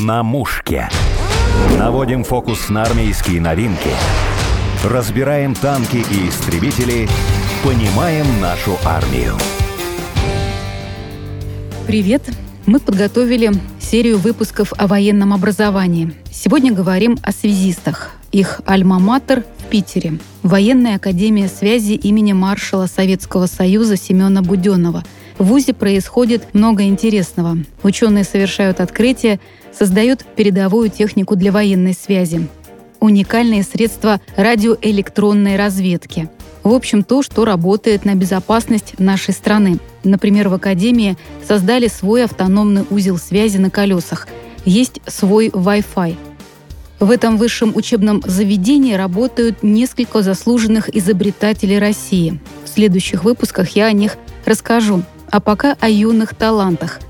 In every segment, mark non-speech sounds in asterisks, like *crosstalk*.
На мушке. Наводим фокус на армейские новинки. Разбираем танки и истребители. Понимаем нашу армию. Привет! Мы подготовили серию выпусков о военном образовании. Сегодня говорим о связистах. Их альма-матер в Питере. Военная академия связи имени маршала Советского Союза Семена Буденова. В ВУЗе происходит много интересного. Ученые совершают открытия, создают передовую технику для военной связи. Уникальные средства радиоэлектронной разведки. В общем, то, что работает на безопасность нашей страны. Например, в Академии создали свой автономный узел связи на колесах. Есть свой Wi-Fi. В этом высшем учебном заведении работают несколько заслуженных изобретателей России. В следующих выпусках я о них расскажу. А пока о юных талантах.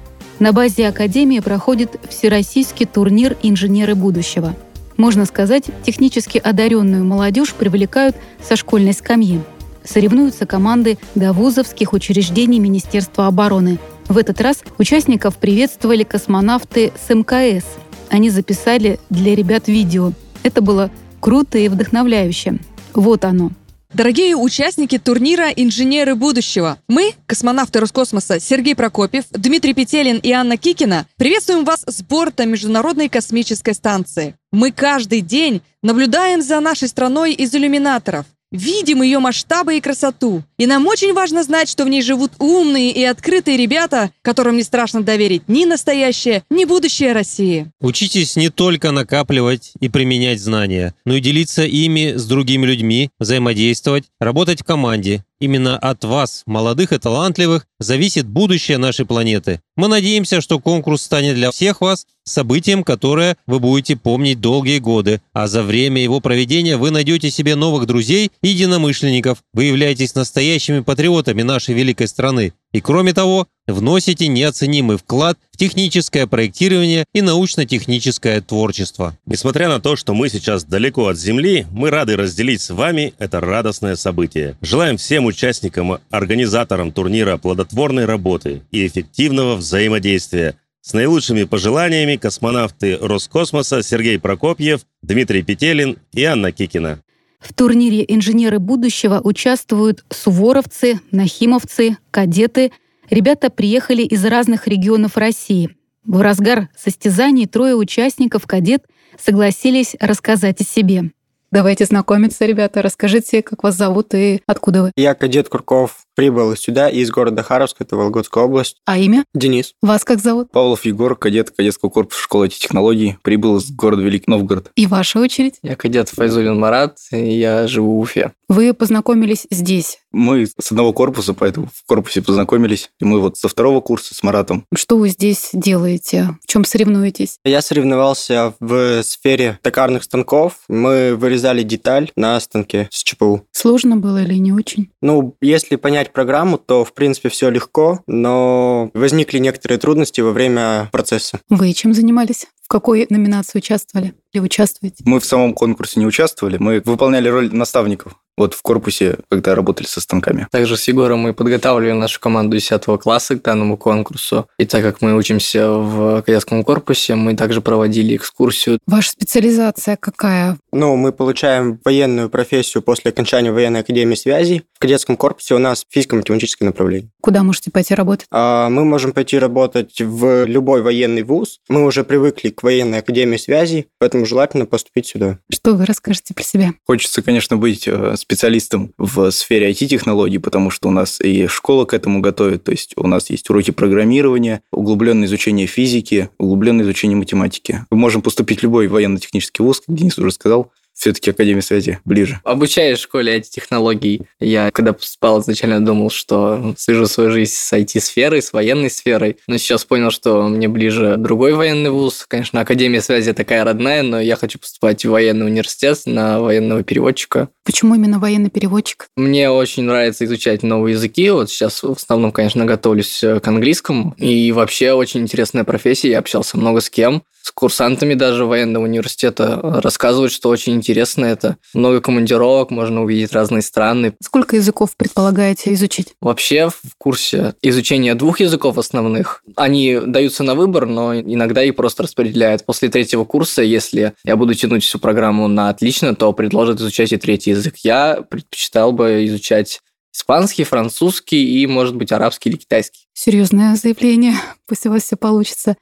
На базе Академии проходит всероссийский турнир «Инженеры будущего». Можно сказать, технически одаренную молодежь привлекают со школьной скамьи. Соревнуются команды довузовских учреждений Министерства обороны. В этот раз участников приветствовали космонавты с МКС. Они записали для ребят видео. Это было круто и вдохновляюще. Вот оно – Дорогие участники турнира «Инженеры будущего», мы, космонавты Роскосмоса Сергей Прокопьев, Дмитрий Петелин и Анна Кикина, приветствуем вас с борта Международной космической станции. Мы каждый день наблюдаем за нашей страной из иллюминаторов – видим ее масштабы и красоту. И нам очень важно знать, что в ней живут умные и открытые ребята, которым не страшно доверить ни настоящее, ни будущее России. Учитесь не только накапливать и применять знания, но и делиться ими с другими людьми, взаимодействовать, работать в команде, Именно от вас, молодых и талантливых, зависит будущее нашей планеты. Мы надеемся, что конкурс станет для всех вас событием, которое вы будете помнить долгие годы, а за время его проведения вы найдете себе новых друзей и единомышленников. Вы являетесь настоящими патриотами нашей великой страны. И кроме того, вносите неоценимый вклад в техническое проектирование и научно-техническое творчество. Несмотря на то, что мы сейчас далеко от Земли, мы рады разделить с вами это радостное событие. Желаем всем участникам, организаторам турнира плодотворной работы и эффективного взаимодействия. С наилучшими пожеланиями космонавты Роскосмоса Сергей Прокопьев, Дмитрий Петелин и Анна Кикина. В турнире «Инженеры будущего» участвуют суворовцы, нахимовцы, кадеты. Ребята приехали из разных регионов России. В разгар состязаний трое участников кадет согласились рассказать о себе. Давайте знакомиться, ребята. Расскажите, как вас зовут и откуда вы. Я кадет Курков, прибыл сюда из города Харовск, это Вологодская область. А имя? Денис. Вас как зовут? Павлов Егор, кадет кадетского корпуса школы IT-технологий, прибыл из города Великий Новгород. И ваша очередь? Я кадет Файзулин Марат, и я живу в Уфе. Вы познакомились здесь? Мы с одного корпуса, поэтому в корпусе познакомились. И мы вот со второго курса с Маратом. Что вы здесь делаете? В чем соревнуетесь? Я соревновался в сфере токарных станков. Мы вырезали деталь на станке с ЧПУ. Сложно было или не очень? Ну, если понять программу, то, в принципе, все легко, но возникли некоторые трудности во время процесса. Вы чем занимались? В какой номинации участвовали или участвуете? Мы в самом конкурсе не участвовали, мы выполняли роль наставников вот в корпусе, когда работали со станками. Также с Егором мы подготавливали нашу команду 10 класса к данному конкурсу. И так как мы учимся в кадетском корпусе, мы также проводили экскурсию. Ваша специализация какая? Ну, мы получаем военную профессию после окончания военной академии связи. В кадетском корпусе у нас физико-математическое направление. Куда можете пойти работать? А, мы можем пойти работать в любой военный вуз. Мы уже привыкли к военной академии связи, поэтому желательно поступить сюда. Что вы расскажете про себя? Хочется, конечно, быть э, специалистом в сфере IT-технологий, потому что у нас и школа к этому готовит, то есть у нас есть уроки программирования, углубленное изучение физики, углубленное изучение математики. Мы можем поступить в любой военно-технический вуз, как Денис уже сказал, все-таки Академия связи ближе. Обучаюсь в школе IT-технологий. Я, когда поступал, изначально думал, что свяжу свою жизнь с IT-сферой, с военной сферой. Но сейчас понял, что мне ближе другой военный вуз. Конечно, Академия связи такая родная, но я хочу поступать в военный университет на военного переводчика. Почему именно военный переводчик? Мне очень нравится изучать новые языки. Вот сейчас в основном, конечно, готовлюсь к английскому. И вообще очень интересная профессия. Я общался много с кем. С курсантами даже военного университета рассказывают, что очень интересно это. Много командировок, можно увидеть разные страны. Сколько языков предполагаете изучить? Вообще в курсе изучения двух языков основных. Они даются на выбор, но иногда их просто распределяют. После третьего курса, если я буду тянуть всю программу на отлично, то предложат изучать и третий язык. Я предпочитал бы изучать испанский, французский и, может быть, арабский или китайский. Серьезное заявление. Пусть у вас все получится.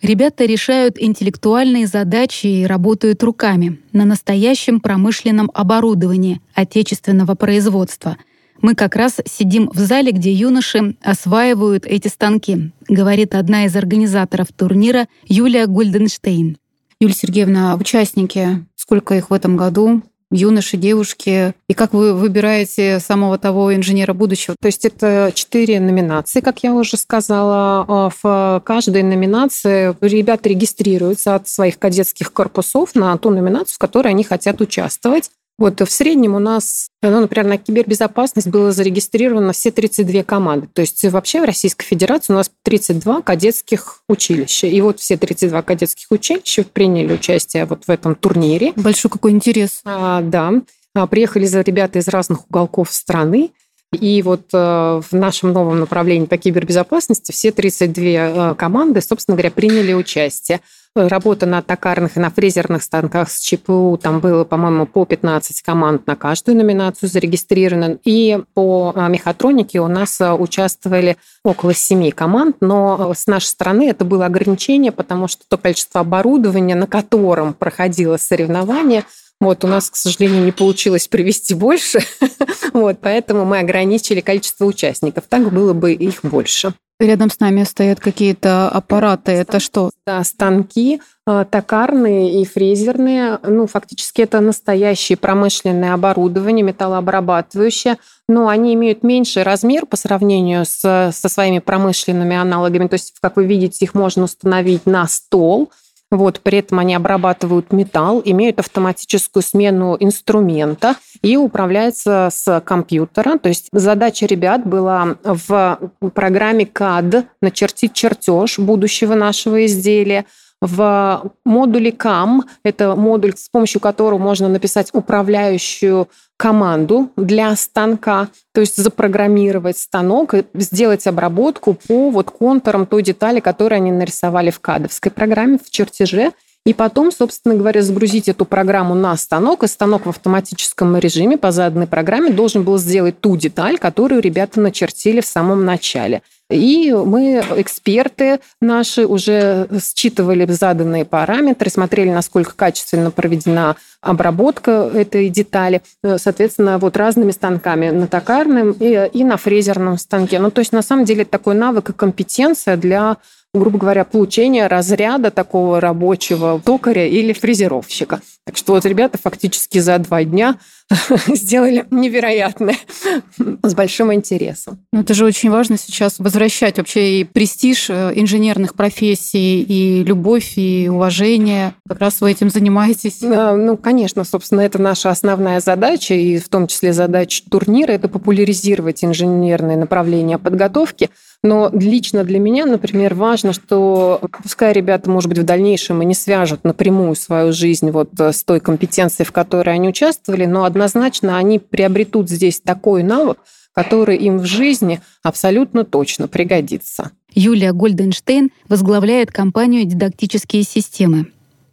Ребята решают интеллектуальные задачи и работают руками на настоящем промышленном оборудовании отечественного производства. Мы как раз сидим в зале, где юноши осваивают эти станки, говорит одна из организаторов турнира Юлия Гульденштейн. Юлия Сергеевна, участники, сколько их в этом году? Юноши, девушки? И как вы выбираете самого того инженера будущего? То есть это четыре номинации, как я уже сказала. А, в каждой номинации ребята регистрируются от своих кадетских корпусов на ту номинацию, в которой они хотят участвовать. Вот в среднем у нас, ну, например, на кибербезопасность было зарегистрировано все 32 команды. То есть вообще в Российской Федерации у нас 32 кадетских училища. И вот все 32 кадетских училища приняли участие вот в этом турнире. Большой какой интерес. А, да. А, приехали за ребята из разных уголков страны. И вот э, в нашем новом направлении по кибербезопасности все 32 э, команды, собственно говоря, приняли участие. Работа на токарных и на фрезерных станках с ЧПУ, там было, по-моему, по 15 команд на каждую номинацию зарегистрировано. И по э, мехатронике у нас участвовали около 7 команд, но с нашей стороны это было ограничение, потому что то количество оборудования, на котором проходило соревнование, вот, у нас, к сожалению, не получилось привести больше, *laughs* вот, поэтому мы ограничили количество участников. Так было бы их больше. Рядом с нами стоят какие-то аппараты. Это что? Да, станки, э, токарные и фрезерные. Ну, фактически это настоящее промышленное оборудование, металлообрабатывающее. Но они имеют меньший размер по сравнению с, со своими промышленными аналогами. То есть, как вы видите, их можно установить на стол – вот, при этом они обрабатывают металл, имеют автоматическую смену инструмента и управляются с компьютера. То есть задача ребят была в программе CAD начертить чертеж будущего нашего изделия, в модуле CAM, это модуль, с помощью которого можно написать управляющую команду для станка, то есть запрограммировать станок сделать обработку по вот контурам той детали, которую они нарисовали в кадовской программе, в чертеже, и потом, собственно говоря, загрузить эту программу на станок, и станок в автоматическом режиме по заданной программе должен был сделать ту деталь, которую ребята начертили в самом начале – и мы, эксперты наши, уже считывали заданные параметры, смотрели, насколько качественно проведена обработка этой детали, соответственно, вот разными станками, на токарном и, и на фрезерном станке. Ну, то есть, на самом деле, это такой навык и компетенция для грубо говоря, получения разряда такого рабочего токаря или фрезеровщика. Так что вот ребята фактически за два дня *laughs* сделали невероятное *laughs* с большим интересом. Ну, это же очень важно сейчас возвращать вообще и престиж э, инженерных профессий, и любовь, и уважение. Как раз вы этим занимаетесь. А, ну, конечно, собственно, это наша основная задача, и в том числе задача турнира – это популяризировать инженерные направления подготовки. Но лично для меня, например, важно, что пускай ребята, может быть, в дальнейшем и не свяжут напрямую свою жизнь вот э, с той компетенцией, в которой они участвовали, но однозначно они приобретут здесь такой навык, который им в жизни абсолютно точно пригодится. Юлия Гольденштейн возглавляет компанию «Дидактические системы».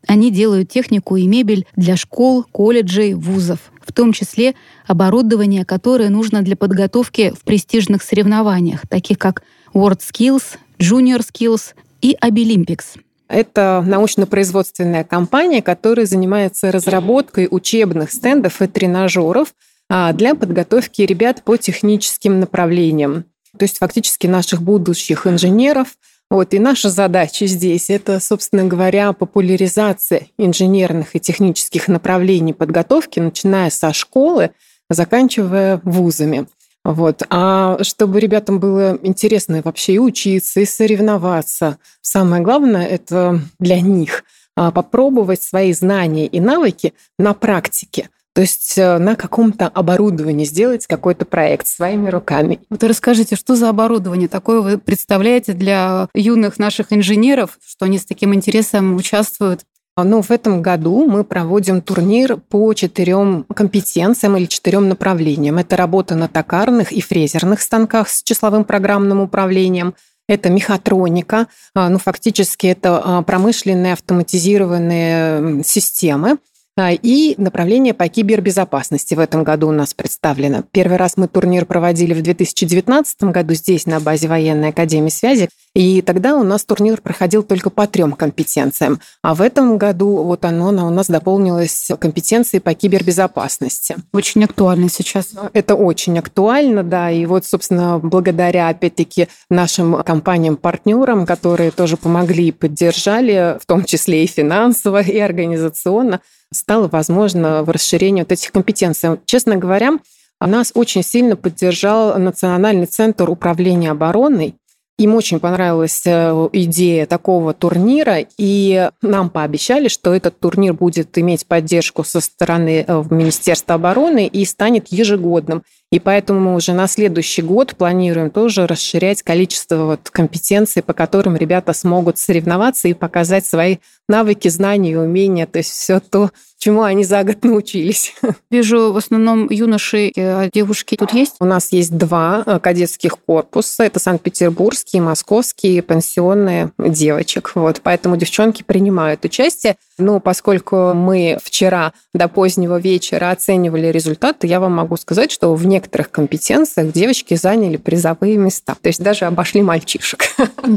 Они делают технику и мебель для школ, колледжей, вузов, в том числе оборудование, которое нужно для подготовки в престижных соревнованиях, таких как WorldSkills, Junior Skills и Abilimpics. Это научно-производственная компания, которая занимается разработкой учебных стендов и тренажеров а, для подготовки ребят по техническим направлениям. То есть фактически наших будущих инженеров. Вот, и наша задача здесь – это, собственно говоря, популяризация инженерных и технических направлений подготовки, начиная со школы, заканчивая вузами. Вот. А чтобы ребятам было интересно вообще и учиться, и соревноваться, самое главное это для них а, попробовать свои знания и навыки на практике. То есть э, на каком-то оборудовании сделать какой-то проект своими руками. Вот расскажите, что за оборудование такое вы представляете для юных наших инженеров, что они с таким интересом участвуют? Ну, в этом году мы проводим турнир по четырем компетенциям или четырем направлениям. Это работа на токарных и фрезерных станках с числовым программным управлением, это мехатроника, а, ну, фактически это а, промышленные автоматизированные системы, а, и направление по кибербезопасности в этом году у нас представлено. Первый раз мы турнир проводили в 2019 году здесь, на базе Военной Академии Связи. И тогда у нас турнир проходил только по трем компетенциям. А в этом году вот оно у нас дополнилось компетенцией по кибербезопасности. Очень актуально сейчас. Это очень актуально, да. И вот, собственно, благодаря, опять-таки, нашим компаниям-партнерам, которые тоже помогли и поддержали, в том числе и финансово, и организационно, стало возможно в расширении вот этих компетенций. Честно говоря, нас очень сильно поддержал Национальный центр управления обороной, им очень понравилась э, идея такого турнира, и нам пообещали, что этот турнир будет иметь поддержку со стороны э, Министерства обороны и станет ежегодным. И поэтому мы уже на следующий год планируем тоже расширять количество вот компетенций, по которым ребята смогут соревноваться и показать свои навыки, знания и умения, то есть все то, чему они за год научились. *laughs* Вижу в основном юноши, а девушки тут есть? У нас есть два э, кадетских корпуса. Это Санкт-Петербургский, московские пенсионные девочек. Вот, поэтому девчонки принимают участие. Но поскольку мы вчера до позднего вечера оценивали результаты, я вам могу сказать, что в некоторых компетенциях девочки заняли призовые места. То есть даже обошли мальчишек.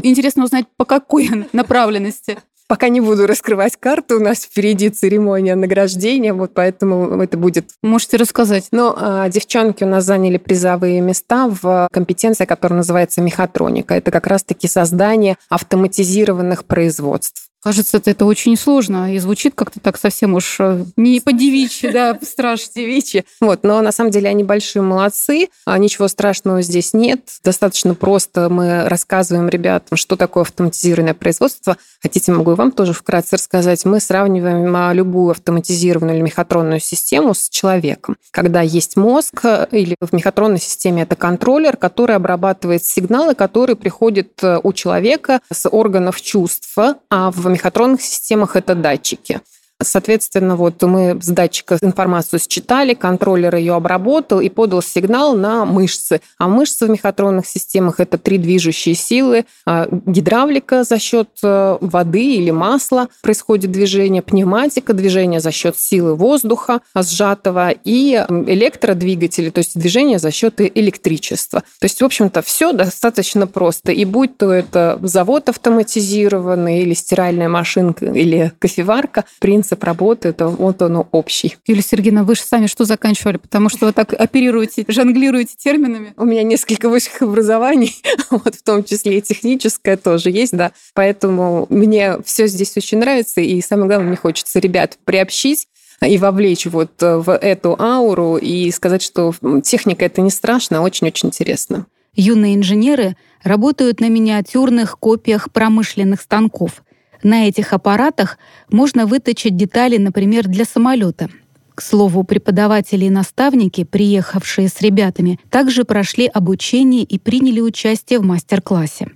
Интересно узнать, по какой направленности. Пока не буду раскрывать карту, у нас впереди церемония награждения, вот поэтому это будет... Можете рассказать. Но а, девчонки у нас заняли призовые места в компетенции, которая называется мехатроника. Это как раз-таки создание автоматизированных производств. Кажется, это очень сложно и звучит как-то так совсем уж э, не по-девичьи, да, *laughs* страшно девичьи. Вот, но на самом деле они большие молодцы, а ничего страшного здесь нет. Достаточно просто мы рассказываем ребятам, что такое автоматизированное производство. Хотите, могу вам тоже вкратце рассказать. Мы сравниваем а, любую автоматизированную или мехатронную систему с человеком. Когда есть мозг, э, или в мехатронной системе это контроллер, который обрабатывает сигналы, которые приходят э, у человека с органов чувства, а в мехатронных системах это датчики. Соответственно, вот мы с датчика информацию считали, контроллер ее обработал и подал сигнал на мышцы. А мышцы в мехатронных системах – это три движущие силы. А, гидравлика за счет э, воды или масла происходит движение, пневматика – движение за счет силы воздуха сжатого и электродвигатели, то есть движение за счет электричества. То есть, в общем-то, все достаточно просто. И будь то это завод автоматизированный или стиральная машинка или кофеварка, принцип принцип работы, это вот он общий. Юлия Сергеевна, вы же сами что заканчивали? Потому что вы так оперируете, жонглируете терминами. У меня несколько высших образований, *laughs* вот в том числе и техническое тоже есть, да. Поэтому мне все здесь очень нравится, и самое главное, мне хочется ребят приобщить и вовлечь вот в эту ауру и сказать, что техника это не страшно, а очень-очень интересно. Юные инженеры работают на миниатюрных копиях промышленных станков – на этих аппаратах можно выточить детали, например, для самолета. К слову, преподаватели и наставники, приехавшие с ребятами, также прошли обучение и приняли участие в мастер-классе.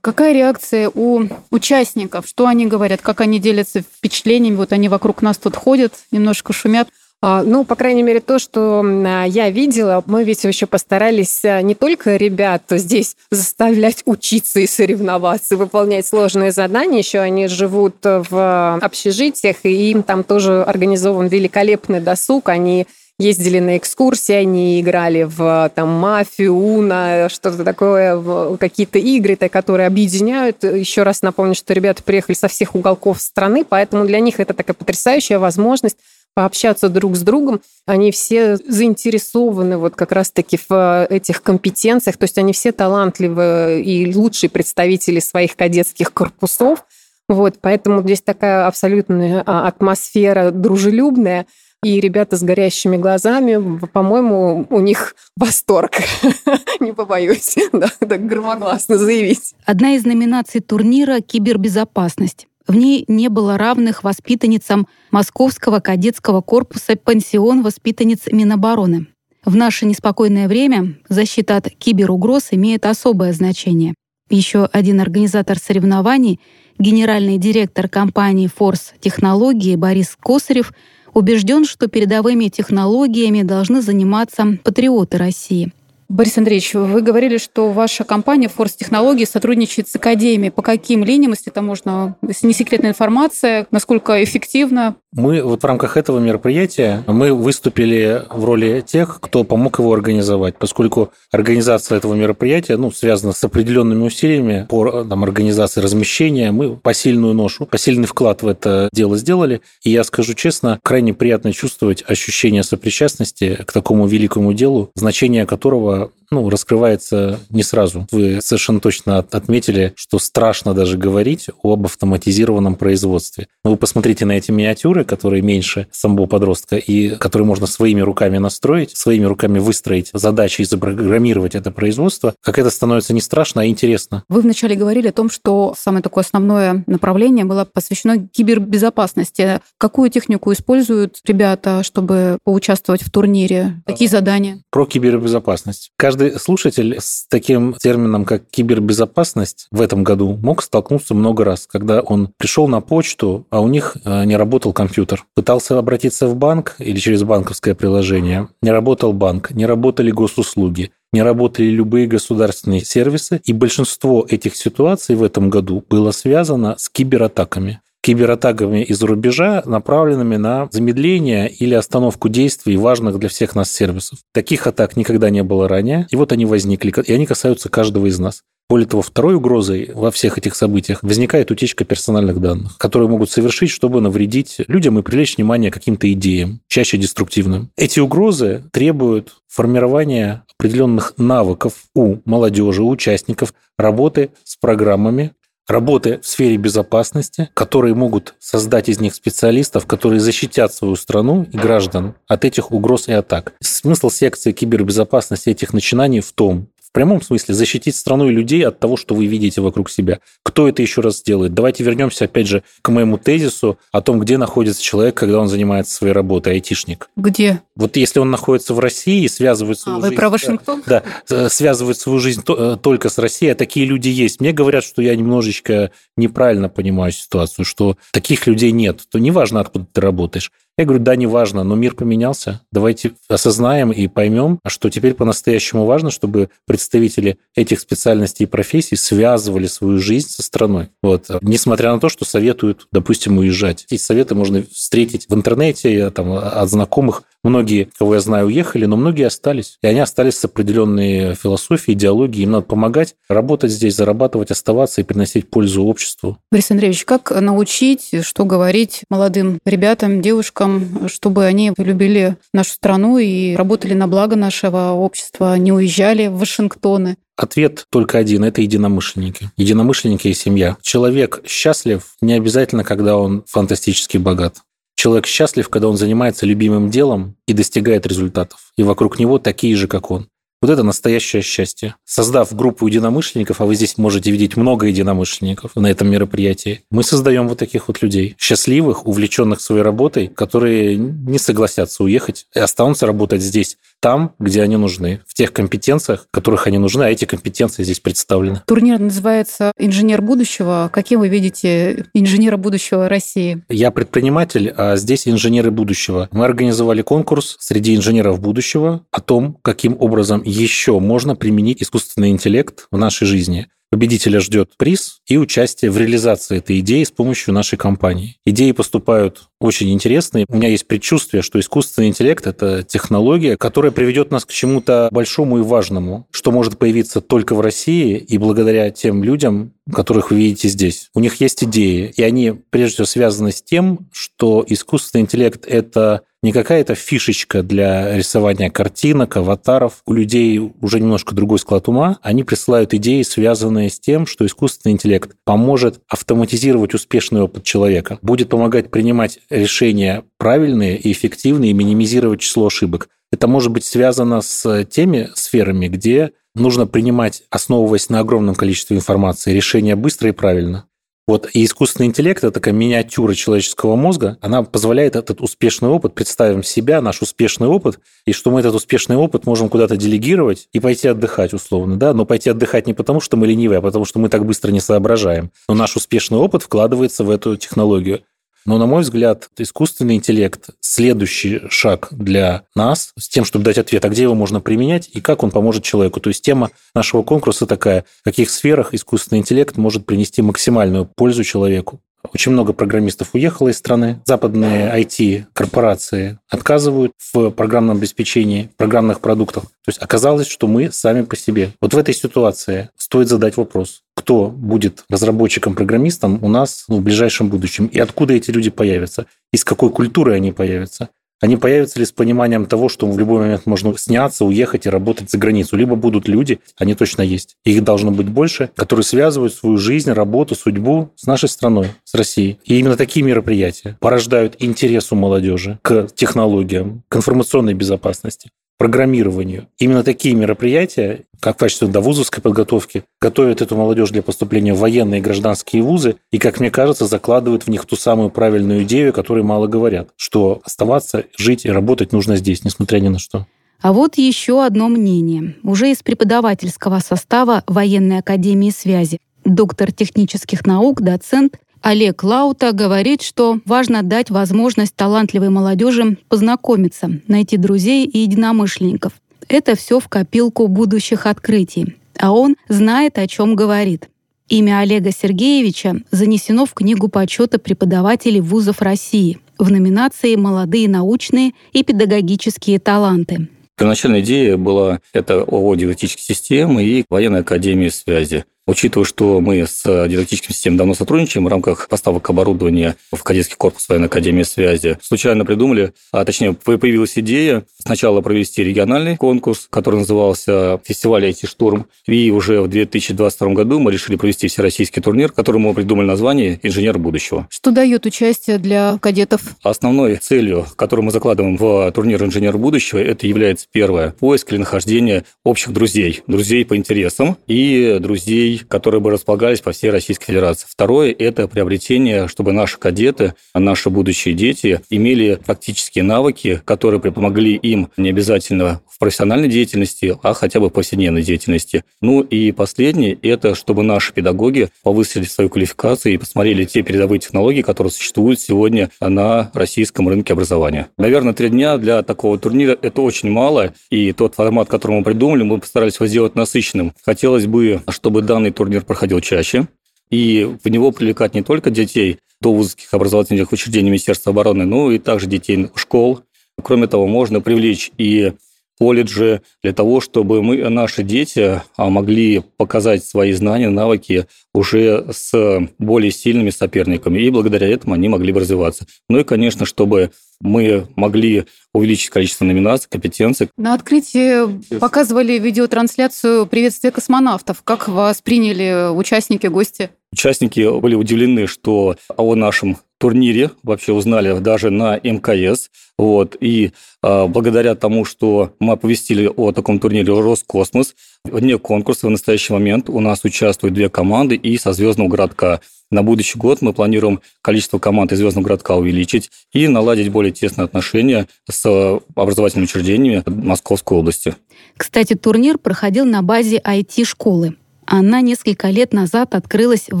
Какая реакция у участников? Что они говорят? Как они делятся впечатлениями? Вот они вокруг нас тут ходят, немножко шумят. А, ну, по крайней мере, то, что я видела, мы ведь еще постарались а, не только ребят здесь заставлять учиться и соревноваться, выполнять сложные задания, еще они живут в общежитиях, и им там тоже организован великолепный досуг, они ездили на экскурсии, они играли в там мафию, уна, что-то такое, какие-то игры, которые объединяют. Еще раз напомню, что ребята приехали со всех уголков страны, поэтому для них это такая потрясающая возможность пообщаться друг с другом. Они все заинтересованы вот как раз-таки в этих компетенциях, то есть они все талантливые и лучшие представители своих кадетских корпусов. Вот, поэтому здесь такая абсолютная а, атмосфера дружелюбная. И ребята с горящими глазами, по-моему, у них восторг. *laughs* Не побоюсь, *laughs* да, так громогласно заявить. Одна из номинаций турнира – кибербезопасность. В ней не было равных воспитанницам Московского кадетского корпуса «Пансион воспитанниц Минобороны». В наше неспокойное время защита от киберугроз имеет особое значение. Еще один организатор соревнований, генеральный директор компании «Форс Технологии» Борис Косарев убежден, что передовыми технологиями должны заниматься патриоты России — Борис Андреевич, вы говорили, что ваша компания Force Технологии сотрудничает с Академией. По каким линиям, если это можно, если не секретная информация, насколько эффективно? Мы вот в рамках этого мероприятия мы выступили в роли тех, кто помог его организовать, поскольку организация этого мероприятия ну, связана с определенными усилиями по там, организации размещения. Мы посильную ношу, посильный вклад в это дело сделали. И я скажу честно, крайне приятно чувствовать ощущение сопричастности к такому великому делу, значение которого up. Ну, раскрывается не сразу. Вы совершенно точно отметили, что страшно даже говорить об автоматизированном производстве. Но вы посмотрите на эти миниатюры, которые меньше самого подростка, и которые можно своими руками настроить, своими руками выстроить задачи и запрограммировать это производство, как это становится не страшно, а интересно. Вы вначале говорили о том, что самое такое основное направление было посвящено кибербезопасности. Какую технику используют ребята, чтобы поучаствовать в турнире? Какие задания? Про кибербезопасность. Каждый каждый слушатель с таким термином, как кибербезопасность в этом году мог столкнуться много раз, когда он пришел на почту, а у них э, не работал компьютер. Пытался обратиться в банк или через банковское приложение. Не работал банк, не работали госуслуги не работали любые государственные сервисы, и большинство этих ситуаций в этом году было связано с кибератаками кибератаками из-за рубежа, направленными на замедление или остановку действий важных для всех нас сервисов. Таких атак никогда не было ранее, и вот они возникли, и они касаются каждого из нас. Более того, второй угрозой во всех этих событиях возникает утечка персональных данных, которые могут совершить, чтобы навредить людям и привлечь внимание к каким-то идеям, чаще деструктивным. Эти угрозы требуют формирования определенных навыков у молодежи, у участников работы с программами, работы в сфере безопасности, которые могут создать из них специалистов, которые защитят свою страну и граждан от этих угроз и атак. Смысл секции кибербезопасности этих начинаний в том, в прямом смысле защитить страну и людей от того, что вы видите вокруг себя. Кто это еще раз сделает? Давайте вернемся опять же к моему тезису о том, где находится человек, когда он занимается своей работой, айтишник. Где? Вот если он находится в России и связывает свою а, жизнь... Вы про Вашингтон? Да, да, связывает свою жизнь э, только с Россией, а такие люди есть. Мне говорят, что я немножечко неправильно понимаю ситуацию, что таких людей нет. То неважно, откуда ты работаешь. Я говорю, да, не важно, но мир поменялся. Давайте осознаем и поймем, что теперь по-настоящему важно, чтобы представители этих специальностей и профессий связывали свою жизнь со страной. Вот. Несмотря на то, что советуют, допустим, уезжать. Эти советы можно встретить в интернете, там, от знакомых. Многие, кого я знаю, уехали, но многие остались. И они остались с определенной философией, идеологией. Им надо помогать, работать здесь, зарабатывать, оставаться и приносить пользу обществу. Борис Андреевич, как научить, что говорить молодым ребятам, девушкам, чтобы они любили нашу страну и работали на благо нашего общества, не уезжали в Вашингтоны? Ответ только один – это единомышленники. Единомышленники и семья. Человек счастлив не обязательно, когда он фантастически богат. Человек счастлив, когда он занимается любимым делом и достигает результатов. И вокруг него такие же, как он. Вот это настоящее счастье. Создав группу единомышленников, а вы здесь можете видеть много единомышленников на этом мероприятии, мы создаем вот таких вот людей. Счастливых, увлеченных своей работой, которые не согласятся уехать и останутся работать здесь, там, где они нужны, в тех компетенциях, которых они нужны, а эти компетенции здесь представлены. Турнир называется «Инженер будущего». Каким вы видите инженера будущего России? Я предприниматель, а здесь инженеры будущего. Мы организовали конкурс среди инженеров будущего о том, каким образом еще можно применить искусственный интеллект в нашей жизни. Победителя ждет приз и участие в реализации этой идеи с помощью нашей компании. Идеи поступают очень интересные. У меня есть предчувствие, что искусственный интеллект – это технология, которая приведет нас к чему-то большому и важному, что может появиться только в России и благодаря тем людям, которых вы видите здесь. У них есть идеи, и они прежде всего связаны с тем, что искусственный интеллект – это не какая-то фишечка для рисования картинок, аватаров. У людей уже немножко другой склад ума. Они присылают идеи, связанные с тем, что искусственный интеллект поможет автоматизировать успешный опыт человека, будет помогать принимать решения правильные и эффективные и минимизировать число ошибок. Это может быть связано с теми сферами, где нужно принимать, основываясь на огромном количестве информации, решения быстро и правильно. Вот и искусственный интеллект – это такая миниатюра человеческого мозга. Она позволяет этот успешный опыт, представим себя, наш успешный опыт, и что мы этот успешный опыт можем куда-то делегировать и пойти отдыхать условно. Да? Но пойти отдыхать не потому, что мы ленивые, а потому, что мы так быстро не соображаем. Но наш успешный опыт вкладывается в эту технологию. Но, на мой взгляд, искусственный интеллект – следующий шаг для нас с тем, чтобы дать ответ, а где его можно применять и как он поможет человеку. То есть тема нашего конкурса такая, в каких сферах искусственный интеллект может принести максимальную пользу человеку. Очень много программистов уехало из страны. Западные IT-корпорации отказывают в программном обеспечении, в программных продуктах. То есть оказалось, что мы сами по себе. Вот в этой ситуации стоит задать вопрос, кто будет разработчиком-программистом у нас в ближайшем будущем и откуда эти люди появятся, из какой культуры они появятся они появятся ли с пониманием того, что в любой момент можно сняться, уехать и работать за границу. Либо будут люди, они точно есть, их должно быть больше, которые связывают свою жизнь, работу, судьбу с нашей страной, с Россией. И именно такие мероприятия порождают интерес у молодежи к технологиям, к информационной безопасности программированию. Именно такие мероприятия, как в качестве довузовской подготовки, готовят эту молодежь для поступления в военные и гражданские вузы и, как мне кажется, закладывают в них ту самую правильную идею, о которой мало говорят, что оставаться, жить и работать нужно здесь, несмотря ни на что. А вот еще одно мнение, уже из преподавательского состава Военной академии связи. Доктор технических наук, доцент Олег Лаута говорит, что важно дать возможность талантливой молодежи познакомиться, найти друзей и единомышленников. Это все в копилку будущих открытий. А он знает, о чем говорит. Имя Олега Сергеевича занесено в Книгу почета преподавателей вузов России в номинации «Молодые научные и педагогические таланты». Первоначальная идея была это ООО «Дидактические системы» и Военная академия связи. Учитывая, что мы с дидактическим системой давно сотрудничаем в рамках поставок оборудования в кадетский корпус военной академии связи, случайно придумали, а точнее появилась идея сначала провести региональный конкурс, который назывался «Фестиваль IT-штурм», и уже в 2022 году мы решили провести всероссийский турнир, которому мы придумали название «Инженер будущего». Что дает участие для кадетов? Основной целью, которую мы закладываем в турнир «Инженер будущего», это является первое – поиск или нахождение общих друзей, друзей по интересам и друзей которые бы располагались по всей Российской Федерации. Второе – это приобретение, чтобы наши кадеты, наши будущие дети имели практические навыки, которые помогли им не обязательно в профессиональной деятельности, а хотя бы в повседневной деятельности. Ну и последнее – это чтобы наши педагоги повысили свою квалификацию и посмотрели те передовые технологии, которые существуют сегодня на российском рынке образования. Наверное, три дня для такого турнира – это очень мало, и тот формат, который мы придумали, мы постарались его сделать насыщенным. Хотелось бы, чтобы данный турнир проходил чаще, и в него привлекать не только детей до вузовских образовательных учреждений Министерства обороны, но и также детей школ. Кроме того, можно привлечь и колледжи для того, чтобы мы, наши дети а, могли показать свои знания, навыки уже с более сильными соперниками, и благодаря этому они могли бы развиваться. Ну и, конечно, чтобы мы могли увеличить количество номинаций, компетенций. На открытии показывали видеотрансляцию приветствия космонавтов. Как вас приняли участники, гости? Участники были удивлены, что о нашем турнире вообще узнали даже на МКС. Вот. И э, благодаря тому, что мы оповестили о таком турнире Роскосмос, вне конкурса в настоящий момент у нас участвуют две команды и со Звездного городка. На будущий год мы планируем количество команд из Звездного городка увеличить и наладить более тесные отношения с образовательными учреждениями Московской области. Кстати, турнир проходил на базе IT-школы. Она несколько лет назад открылась в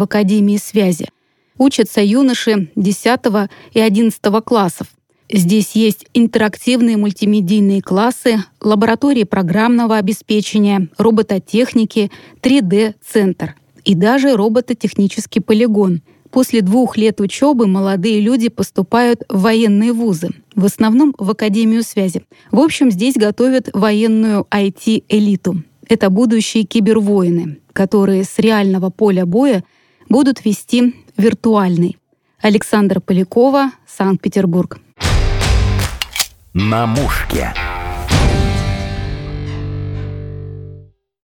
Академии связи. Учатся юноши 10 и 11 классов. Здесь есть интерактивные мультимедийные классы, лаборатории программного обеспечения, робототехники, 3D-центр и даже робототехнический полигон. После двух лет учебы молодые люди поступают в военные вузы, в основном в Академию связи. В общем, здесь готовят военную IT-элиту. Это будущие кибервоины, которые с реального поля боя будут вести виртуальный. Александра Полякова, Санкт-Петербург. На мушке.